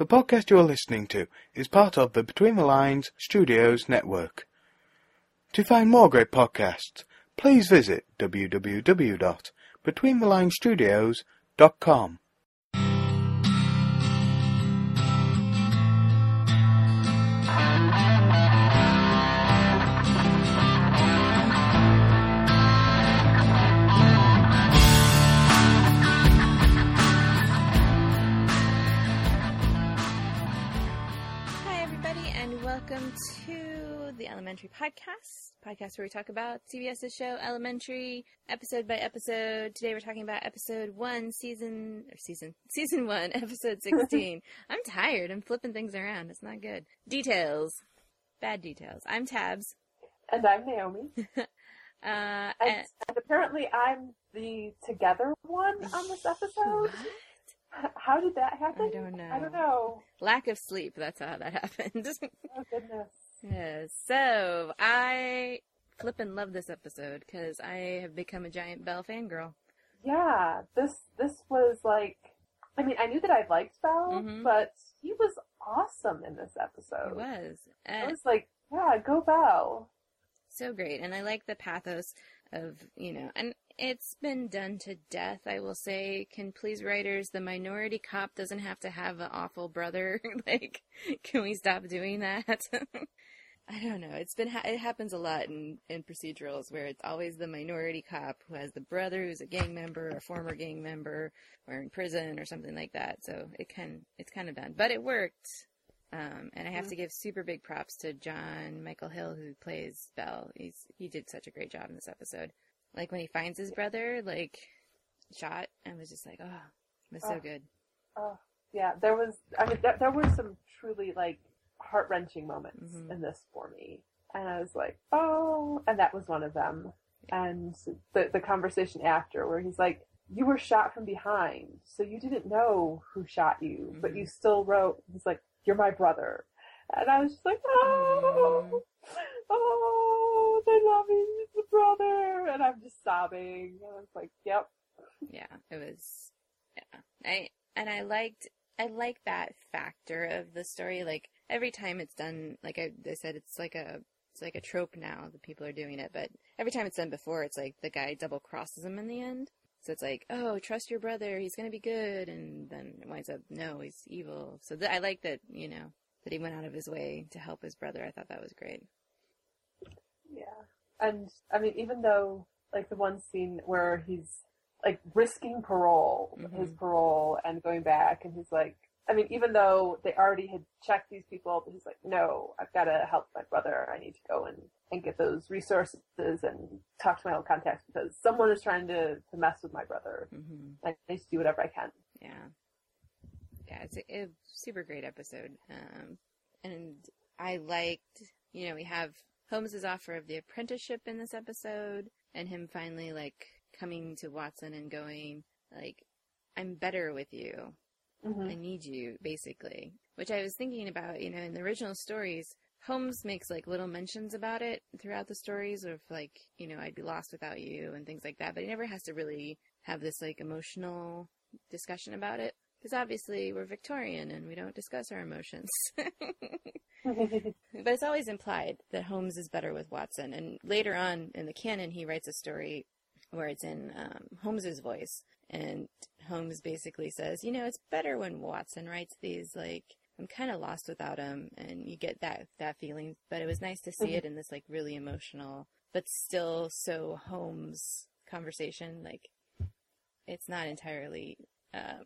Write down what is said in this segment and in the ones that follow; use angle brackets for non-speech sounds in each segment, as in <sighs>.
The podcast you are listening to is part of the Between the Lines Studios network. To find more great podcasts, please visit www.betweenthelinestudios.com. Podcast, podcast where we talk about CBS's show Elementary, episode by episode. Today we're talking about episode one, season or season <laughs> season one, episode sixteen. <laughs> I'm tired. I'm flipping things around. It's not good. Details, bad details. I'm Tabz. And I'm Naomi. <laughs> Uh, And, and- and apparently I'm the together one on this episode. How did that happen? I don't know. I don't know. lack of sleep. That's how that happened. Oh goodness. Yes. So I flippin' love this episode because I have become a giant Bell fangirl. Yeah, this this was like I mean, I knew that I liked Bell, Mhm. but he was awesome in this episode. was. I was like, yeah, go Bell. so great. And I like the pathos of, you know, and it's been done to death, I will say. Can please writers, the minority cop doesn't have to have an awful brother. <laughs> like, can we stop doing that? <laughs> I don't know. It's been ha- it happens a lot in in procedurals where it's always the minority cop who has the brother who's a gang member, a former gang member, or in prison or something like that. So it can it's kind of done, but it worked. Um, and I have to give super big props to Jon Michael Hill who plays Bell. He's he did such a great job in this episode. Like when he finds his brother, like shot, and was just like, oh, it was so Oh. good. Oh, yeah, there was. I mean, there, there were some truly like heart wrenching moments Mhm. in this for me, and I was like, oh, and that was one of them. And the the conversation after, where he's like, "You were shot from behind, so you didn't know who shot you, but Mhm. you still wrote." He's like, "You're my brother," and I was just like, "Oh, oh, they love me, he's the brother," and I'm just sobbing. And I was like, "Yep." yeah it was yeah i and i liked i like that factor of the story like every time it's done like I, I said it's like a it's like a trope now that people are doing it but every time it's done before it's like the guy double crosses him in the end so it's like oh trust your brother he's gonna be good and then it winds up no he's evil so th- i like that you know that he went out of his way to help his brother i thought that was great Yeah. And I mean, even though like the one scene where he's like risking parole, Mhm. his parole and going back and he's like I mean, even though they already had checked these people, he's like, No, I've gotta help my brother. I need to go and, and get those resources and talk to my old contacts because someone is trying to, to mess with my brother. hmm I need to do whatever I can. Yeah. Yeah, it's a, a super great episode. Um, and I liked, you know, we have Holmes's offer of the apprenticeship in this episode and him finally like coming to Watson and going like, I'm better with you. Hmm I need you, basically. Which I was thinking about, you know, in the original stories, Holmes makes like little mentions about it throughout the stories of like, you know, I'd be lost without you and things like that, but he never has to really have this like emotional discussion about it. Because obviously we're Victorian and we don't discuss our emotions. <laughs> <laughs> but it's always implied that Holmes is better with Watson. And later on in the canon, he writes a story where it's in um, Holmes's voice. And Holmes basically says, you know, it's better when Watson writes these, like, I'm kind of lost without him, and you get that that feeling. But it was nice to see it in this like really emotional, but still so Holmes conversation. Like, it's not entirely um,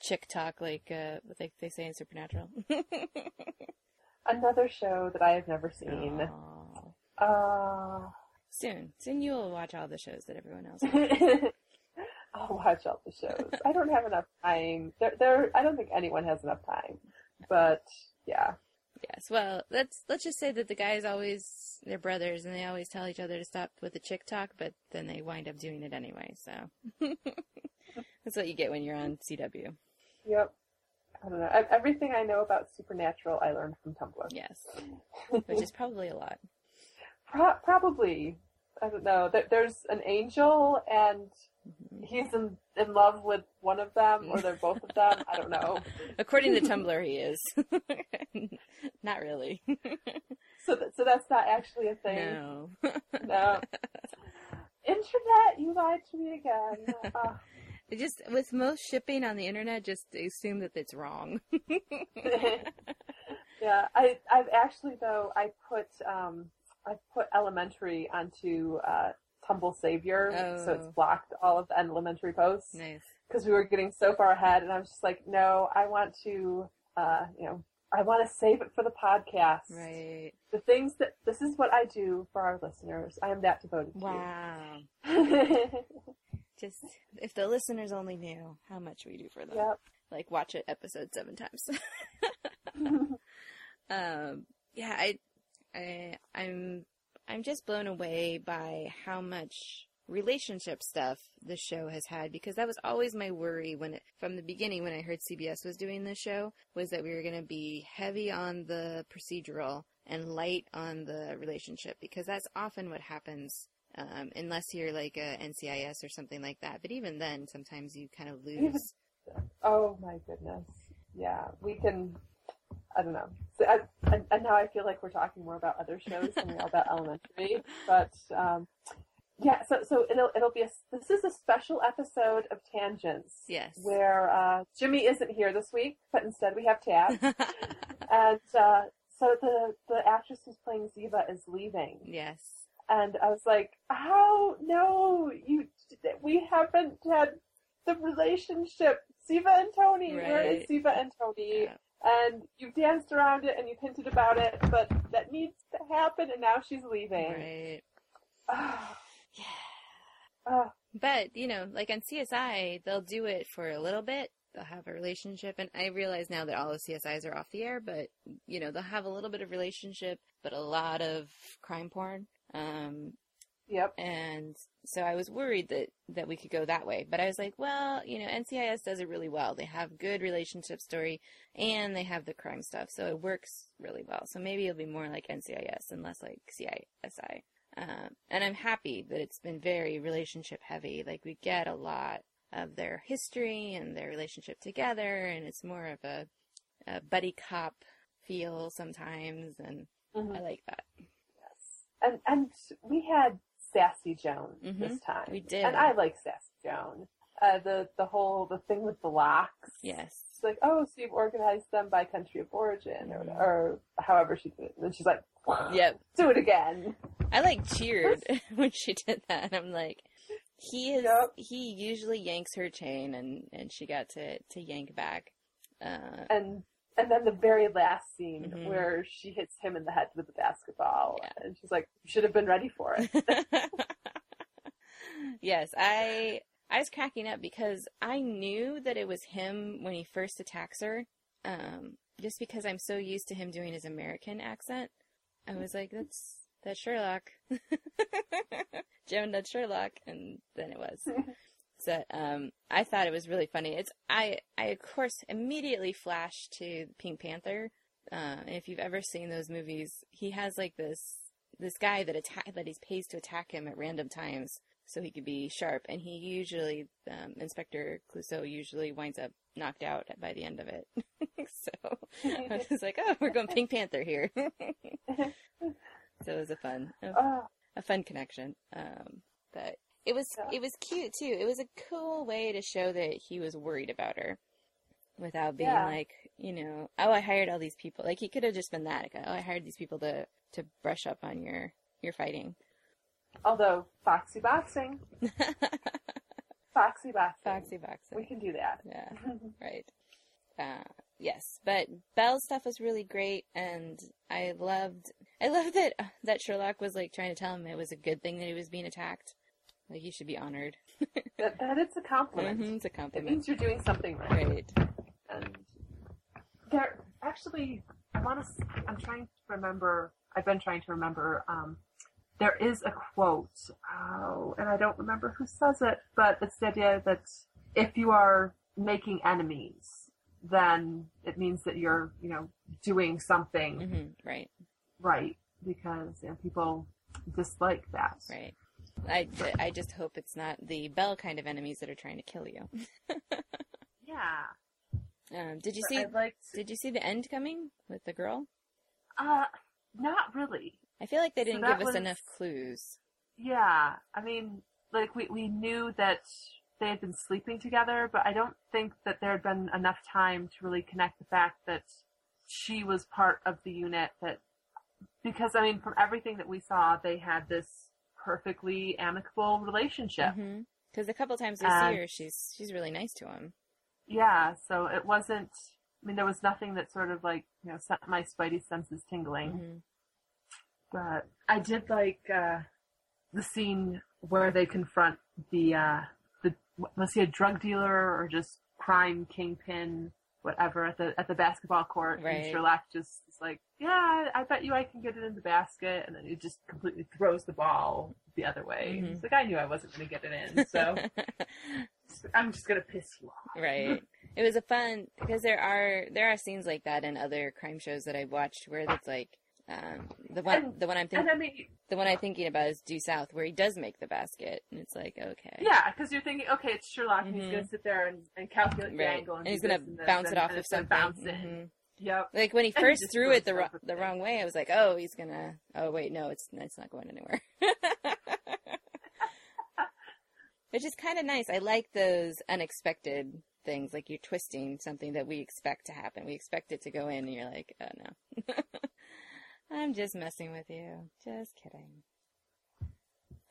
chick talk like uh, what they they say in Supernatural. <laughs> Another show that I have never seen. Uh, Soon, soon you'll watch all the shows that everyone else. <laughs> I'll <laughs> watch all the shows. I don't have enough time. There, there. I don't think anyone has enough time. But yeah, Yes. Well, let's let's just say that the guys always they're brothers and they always tell each other to stop with the chick talk, but then they wind up doing it anyway. So <laughs> that's what you get when you're on CW. yep. I don't know. Everything I know about Supernatural, I learned from Tumblr. Yes, <laughs> which is probably a lot. Pro- probably, I don't know. There's an angel, and. He's in in love with one of them, or they're both of them. I don't know. <laughs> According to Tumblr, he is. <laughs> Not really. So, th- so that's not actually a thing. No. <laughs> No. Internet, you lied to me again. Uh, just with most shipping on the internet, just assume that it's wrong. yeah, I I've actually though I put um I put elementary onto uh Tumblr Savior, so it's Oh. blocked all of the elementary posts nice. because we were getting so far ahead, and I was just like, no, I want to, uh, you know, I want to save it for the podcast. Right. The things that this is what I do for our listeners. I am that devoted to <laughs> Wow. Just if the listeners only knew how much we do for them. yep. Like watch it episode seven times. <laughs> <laughs> um yeah, I I I'm I'm just blown away by how much relationship stuff the show has had because that was always my worry when it from the beginning when I heard CBS was doing this show was that we were going to be heavy on the procedural and light on the relationship because that's often what happens um, unless you're like a NCIS or something like that. But even then, sometimes you kind of <laughs> lose. Oh my goodness. Yeah, we can. I don't know. So I, and, and now I feel like we're talking more about other shows than about Elementary. <laughs> But um, yeah, so so it'll it'll be a this is a special episode of Tangents Yes. where uh, Jimmy isn't here this week, but instead we have Tab, <laughs> and uh, so the the actress who's playing Ziva is leaving, yes. and I was like, how no you we haven't had the relationship. Ziva and Tony, where is Right. Ziva and Tony? Yeah. And you've danced around it and you've hinted about it, but that needs to happen, and now she's leaving. Right. Ah, <sighs> Yeah. <sighs> ah, But, you know, like on CSI, they'll do it for a little bit. They'll have a relationship. And I realize now that all the CSIs are off the air, but, you know, they'll have a little bit of relationship, but a lot of crime porn. Um, yep. and so I was worried that, that we could go that way. But I was like, well, you know, NCIS does it really well. They have good relationship story and they have the crime stuff. So it works really well. So maybe it'll be more like NCIS and less like CSI. Um, and I'm happy that it's been very relationship heavy. Like we get a lot of their history and their relationship together, and it's more of a, a buddy cop feel sometimes, and Mhm. I like that. Yes. And and we had Sassy Joan Mhm. this time. We did. And I like Sassy Joan. Uh, the the whole the thing with the locks. Yes. It's like, oh, so you've organized them by country of origin, or, Mhm. or however she did it. And she's like, Yep. do it again. I like cheered <laughs> <laughs> when she did that. I'm like, he is. Yep. He usually yanks her chain, and and she got to to yank back. Uh, And and then the very last scene Mhm. where she hits him in the head with the basketball, Yeah. and she's like, you should have been ready for it. <laughs> yes, I I was cracking up because I knew that it was him when he first attacks her. Um, just because I'm so used to him doing his American accent, I was like, "That's that's Sherlock, <laughs> Joan, that's Sherlock," and then it was. <laughs> So um, I thought it was really funny. It's I I of course immediately flashed to Pink Panther. Uh, and if you've ever seen those movies, he has like this this guy that attack that he pays to attack him at random times so he could be sharp. And he usually um, Inspector Clouseau usually winds up knocked out by the end of it. <laughs> so I was like, oh, we're going Pink Panther here. <laughs> so it was a fun a oh, <laughs> a fun connection. Um, but it was Yeah. it was cute too. It was a cool way to show that he was worried about her, without being Yeah. like, you know, oh, I hired all these people. Like he could have just been that. Like, oh, I hired these people to to brush up on your your fighting. although Foxy Boxing, <laughs> Foxy Boxing, Foxy boxing. we can do that. Yeah, <laughs> right. Uh, yes, but Bell's stuff was really great, and I loved. I loved that that Sherlock was like trying to tell him it was a good thing that he was being attacked. Like he should be honored. <laughs> that, that it's a compliment. Mhm, it's a It means you're doing something right. Right. And there, actually, I want to. I'm trying to remember. I've been trying to remember. Um, there is a quote, oh, and I don't remember who says it, but it's the idea that if you are making enemies, then it means that you're, you know, doing something hmm Right. right because you know, people dislike that. Right. I, I just hope it's not the Bell kind of enemies that are trying to kill you. <laughs> Yeah. Um, did you But see? Liked. Did you see the end coming with the girl? Uh, not really. I feel like they didn't that give us was- enough clues. Yeah, I mean, like we we knew that they had been sleeping together, but I don't think that there had been enough time to really connect the fact that she was part of the unit that because I mean from everything that we saw they had this perfectly amicable relationship. Because a couple times we And- see her, she's she's really nice to him. Yeah, so it wasn't I mean there was nothing that sort of like, you know, set my spidey senses tingling. Mhm. But I did like uh, the scene where they confront the uh, the was he a drug dealer or just crime kingpin, whatever at the at the basketball court, Right. and Sherlock just is like, yeah, I bet you I can get it in the basket, and then he just completely throws the ball the other way. Mhm. He's like, I knew I wasn't going to get it in, so <laughs> I'm just going to piss you off. right. It was a fun because there are there are scenes like that in other crime shows that I've watched where it's like um, the one And- the one I'm And thinking I mean, the one I'm thinking about is Due South where he does make the basket and it's like okay yeah, because you're thinking, okay, it's Sherlock, and he's Mhm. going to sit there and, and calculate the angle, and do he's gonna bounce it off and of something. Bounce it. Mhm. Yep. Like when he <laughs> And he first threw it the it ro- the the wrong way, I was like, oh, he's gonna. Oh wait, no, it's it's not going anywhere. <laughs> Which is kind of nice. I like those unexpected things, like you're twisting something that we expect to happen. We expect it to go in, and you're like, oh no, <laughs> I'm just messing with you. Just kidding.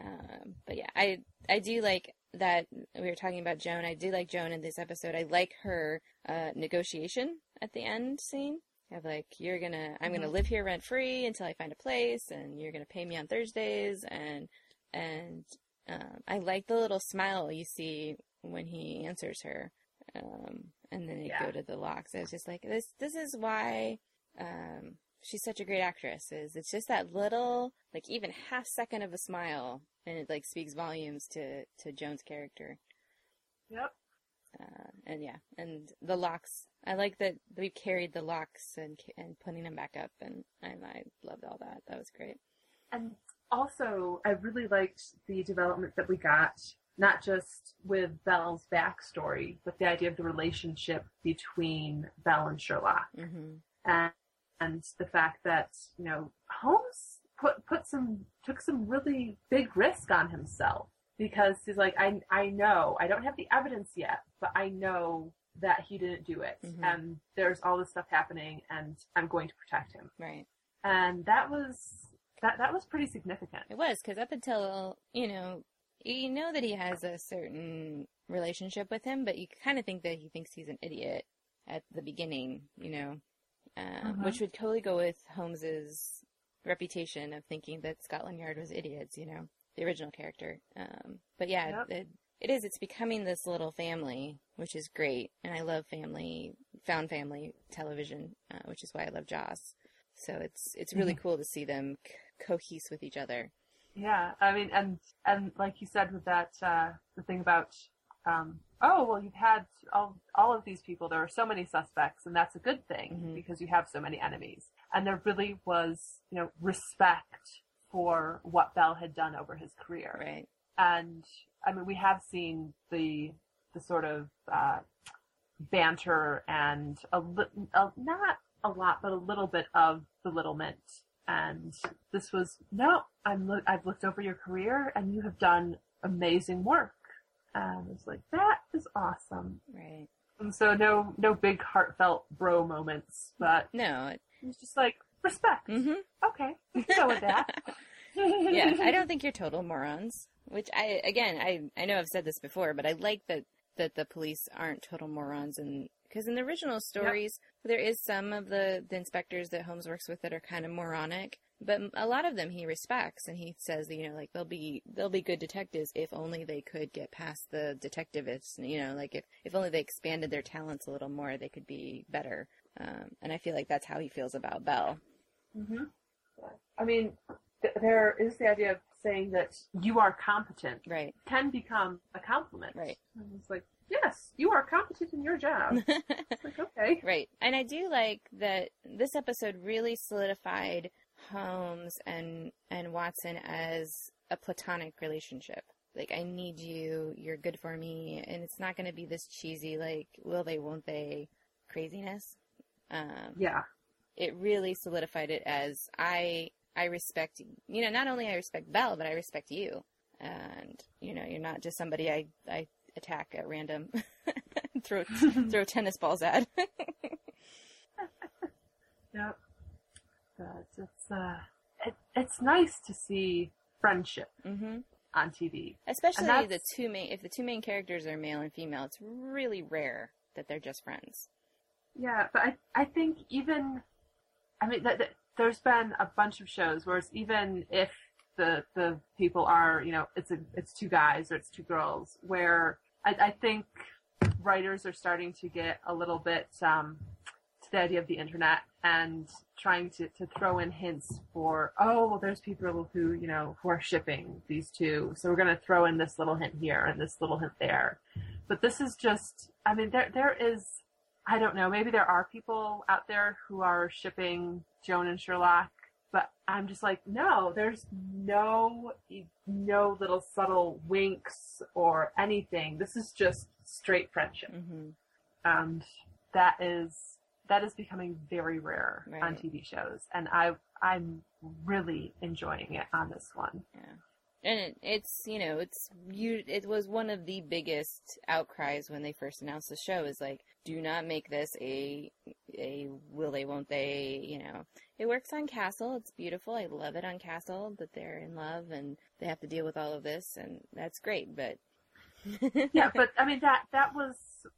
Um, but yeah, I I do like that we were talking about Joan. I do like Joan in this episode. I like her uh, negotiation at the end scene of like you're gonna I'm gonna Mhm. live here rent free until I find a place, and you're gonna pay me on Thursdays, and and um, I like the little smile you see when he answers her, um, and then they Yeah. go to the locks. I was just like this. This is why. Um, she's such a great actress is it's just that little like even half second of a smile and it like speaks volumes to to joan's character. Yep. uh, and yeah and the locks i like that we carried the locks and and putting them back up and and i loved all that. That was great. And also, I really liked the development that we got, not just with Bell's backstory, but the idea of the relationship between Bell and Sherlock, hmm and, and the fact that you know Holmes put put some took some really big risk on himself because he's like, I I know I don't have the evidence yet, but I know that he didn't do it, Mhm. and there's all this stuff happening, and I'm going to protect him, right and that was. That, that was pretty significant. it was because up until you know you know that he has a certain relationship with him but you kind of think that he thinks he's an idiot at the beginning you know um, Mhm. which would totally go with holmes's reputation of thinking that scotland yard was idiots you know the original character. Um, but yeah Yep. it, it is. It's becoming this little family which is great. And i love family found family television uh, which is why i love jaws so it's it's really cool to see them c- cohese with each other. Yeah, I mean, and and like you said with that, uh, the thing about, um, oh well, you've had all all of these people. There are so many suspects, and that's a good thing Mhm. because you have so many enemies. And there really was, you know, respect for what Bell had done over his career. right And I mean, we have seen the the sort of uh, banter and a, li- a not a lot, but a little bit of belittlement. And this was no, I'm look, I've looked over your career, and you have done amazing work. And it's like that is awesome. right And so no no big heartfelt bro moments, but no it, it was just like respect. hmm Okay, we can go with that. <laughs> <laughs> yeah, I don't think you're total morons. Which I again, I I know I've said this before, but I like that that the police aren't total morons, and because in the original stories there is some of the the inspectors that Holmes works with that are kind of moronic, but a lot of them he respects, and he says that, you know like they'll be they'll be good detectives if only they could get past the detectivists, you know like if if only they expanded their talents a little more, they could be better. Um, and I feel like that's how he feels about Bell. hmm I mean, th- there is the idea of saying that you are competent Right, can become a compliment. right. And it's like, yes, you are competent in your job. <laughs> it's like, okay. Right. And I do like that this episode really solidified Holmes and and Watson as a platonic relationship. Like I need you, you're good for me, and it's not going to be this cheesy like will they, won't they craziness. Um, Yeah. it really solidified it as I I respect you know not only I respect Bell but I respect you and you know you're not just somebody I I attack at random <laughs> throw throw <laughs> tennis balls at <laughs> Yep. But it's uh, it, it's nice to see friendship hmm on TV. especially the two main if the two main characters are male and female it's really rare that they're just friends. Yeah, but I I think even, I mean, th- th- there's been a bunch of shows where it's even if the the people are you know it's a it's two guys or it's two girls where I, I think writers are starting to get a little bit um, the idea of the internet and trying to, to throw in hints for oh well there's people who you know who are shipping these two so we're going to throw in this little hint here and this little hint there but this is just i mean there there is I don't know. Maybe there are people out there who are shipping Joan and Sherlock, but I'm just like, no, there's no, no little subtle winks or anything. This is just straight friendship. hmm And that is, that is becoming very rare on TV shows. And I, I'm really enjoying it on this one. Yeah. And it, it's you know it's you it was one of the biggest outcries when they first announced the show is like do not make this a a will they won't they you know it works on Castle it's beautiful I love it on Castle that they're in love and they have to deal with all of this and that's great but <laughs> yeah, but I mean that that was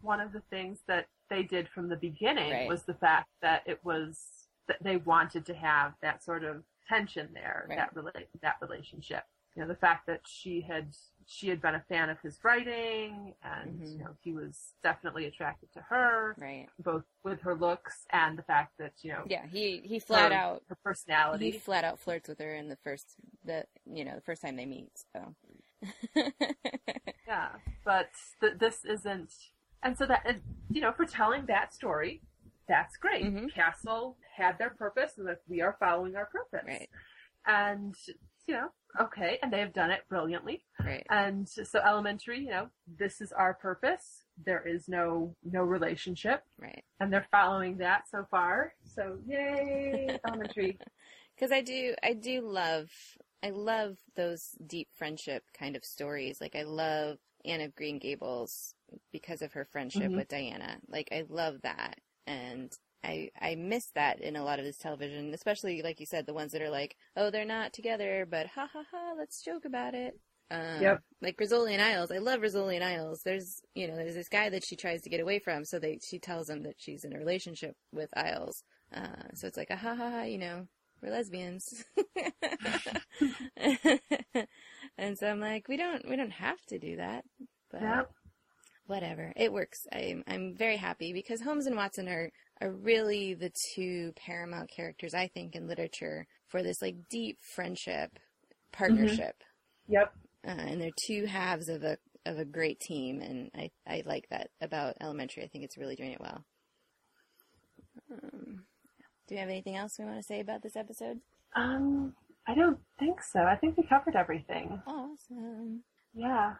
one of the things that they did from the beginning Right. was the fact that it was that they wanted to have that sort of tension there, Right. that relate that relationship. You know, the fact that she had she had been a fan of his writing and Mhm. you know he was definitely attracted to her right both with her looks and the fact that you know yeah he he flat her, out her personality he flat out flirts with her in the first the you know the first time they meet so <laughs> Yeah, but th- this isn't, and so that and, you know, for telling that story, that's great. Mhm. Castle had their purpose, and that we are following our purpose. Right. And you know, okay, and they have done it brilliantly. right And so, elementary, you know, this is our purpose. There is no no relationship, right and they're following that so far. So, yay, <laughs> elementary. because I do I do love I love those deep friendship kind of stories. Like I love Anne of Green Gables because of her friendship Mhm. with Diana. Like I love that, and I I miss that in a lot of this television, especially like you said, the ones that are like, oh, they're not together, but ha ha ha, let's joke about it. Um, Yep. Like Rizzoli and Isles. I love Rizzoli and Isles. There's, you know, there's this guy that she tries to get away from, so they she tells him that she's in a relationship with Isles. Uh, so it's like a ha ha ha, you know, we're lesbians. <laughs> <laughs> and so I'm like, we don't we don't have to do that, but Yep. Whatever, it works. I'm I'm very happy because Holmes and Watson are are really the two paramount characters I think in literature for this like deep friendship partnership, Yep. uh, and they're two halves of a of a great team, and I I like that about Elementary. I think it's really doing it well. Um, do we have anything else we want to say about this episode? Um, I don't think so. I think we covered everything. Awesome. Yeah.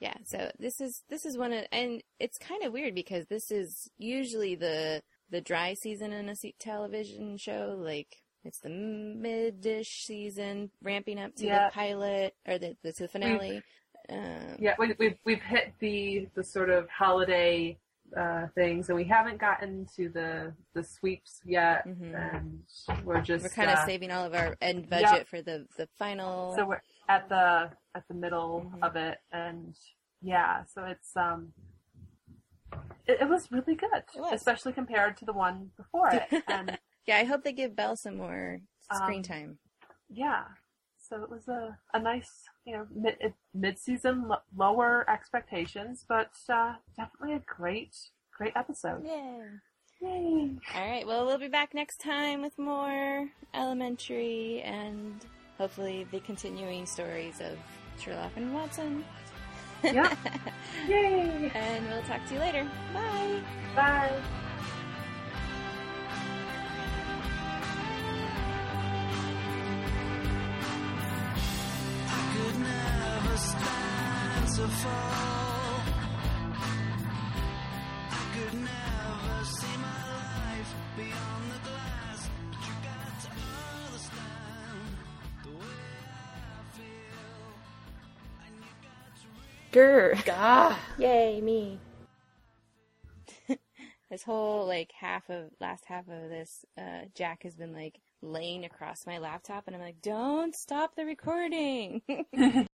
Yeah, so this is this is one of and it's kind of weird because this is usually the the dry season in a television show like it's the mid-ish season ramping up to Yeah. the pilot or the, the to the finale. Um, Yeah, we, we've we've hit the the sort of holiday uh, things, and we haven't gotten to the the sweeps yet, Mhm. and we're just We're kind of uh, saving all of our end budget for the the final. so we're at the at the middle Mhm. of it, and yeah, so it's um. It, it was really good, was. especially compared to the one before it, <laughs> and yeah, I hope they give Bell some more screen Um, time. yeah, so it was a a nice, you know, mid mid season l- lower expectations, but uh, definitely a great great episode. Yeah. Yay! All right. Well, we'll be back next time with more elementary and hopefully the continuing stories of Sherlock and Watson. Yeah. <laughs> Yay! and we'll talk to you later. Bye. Bye. Grr. Gah. Yay, me. <laughs> this whole like half of last half of this, uh, Jack has been like laying across my laptop, and I'm like, "Don't stop the recording." <laughs> <laughs>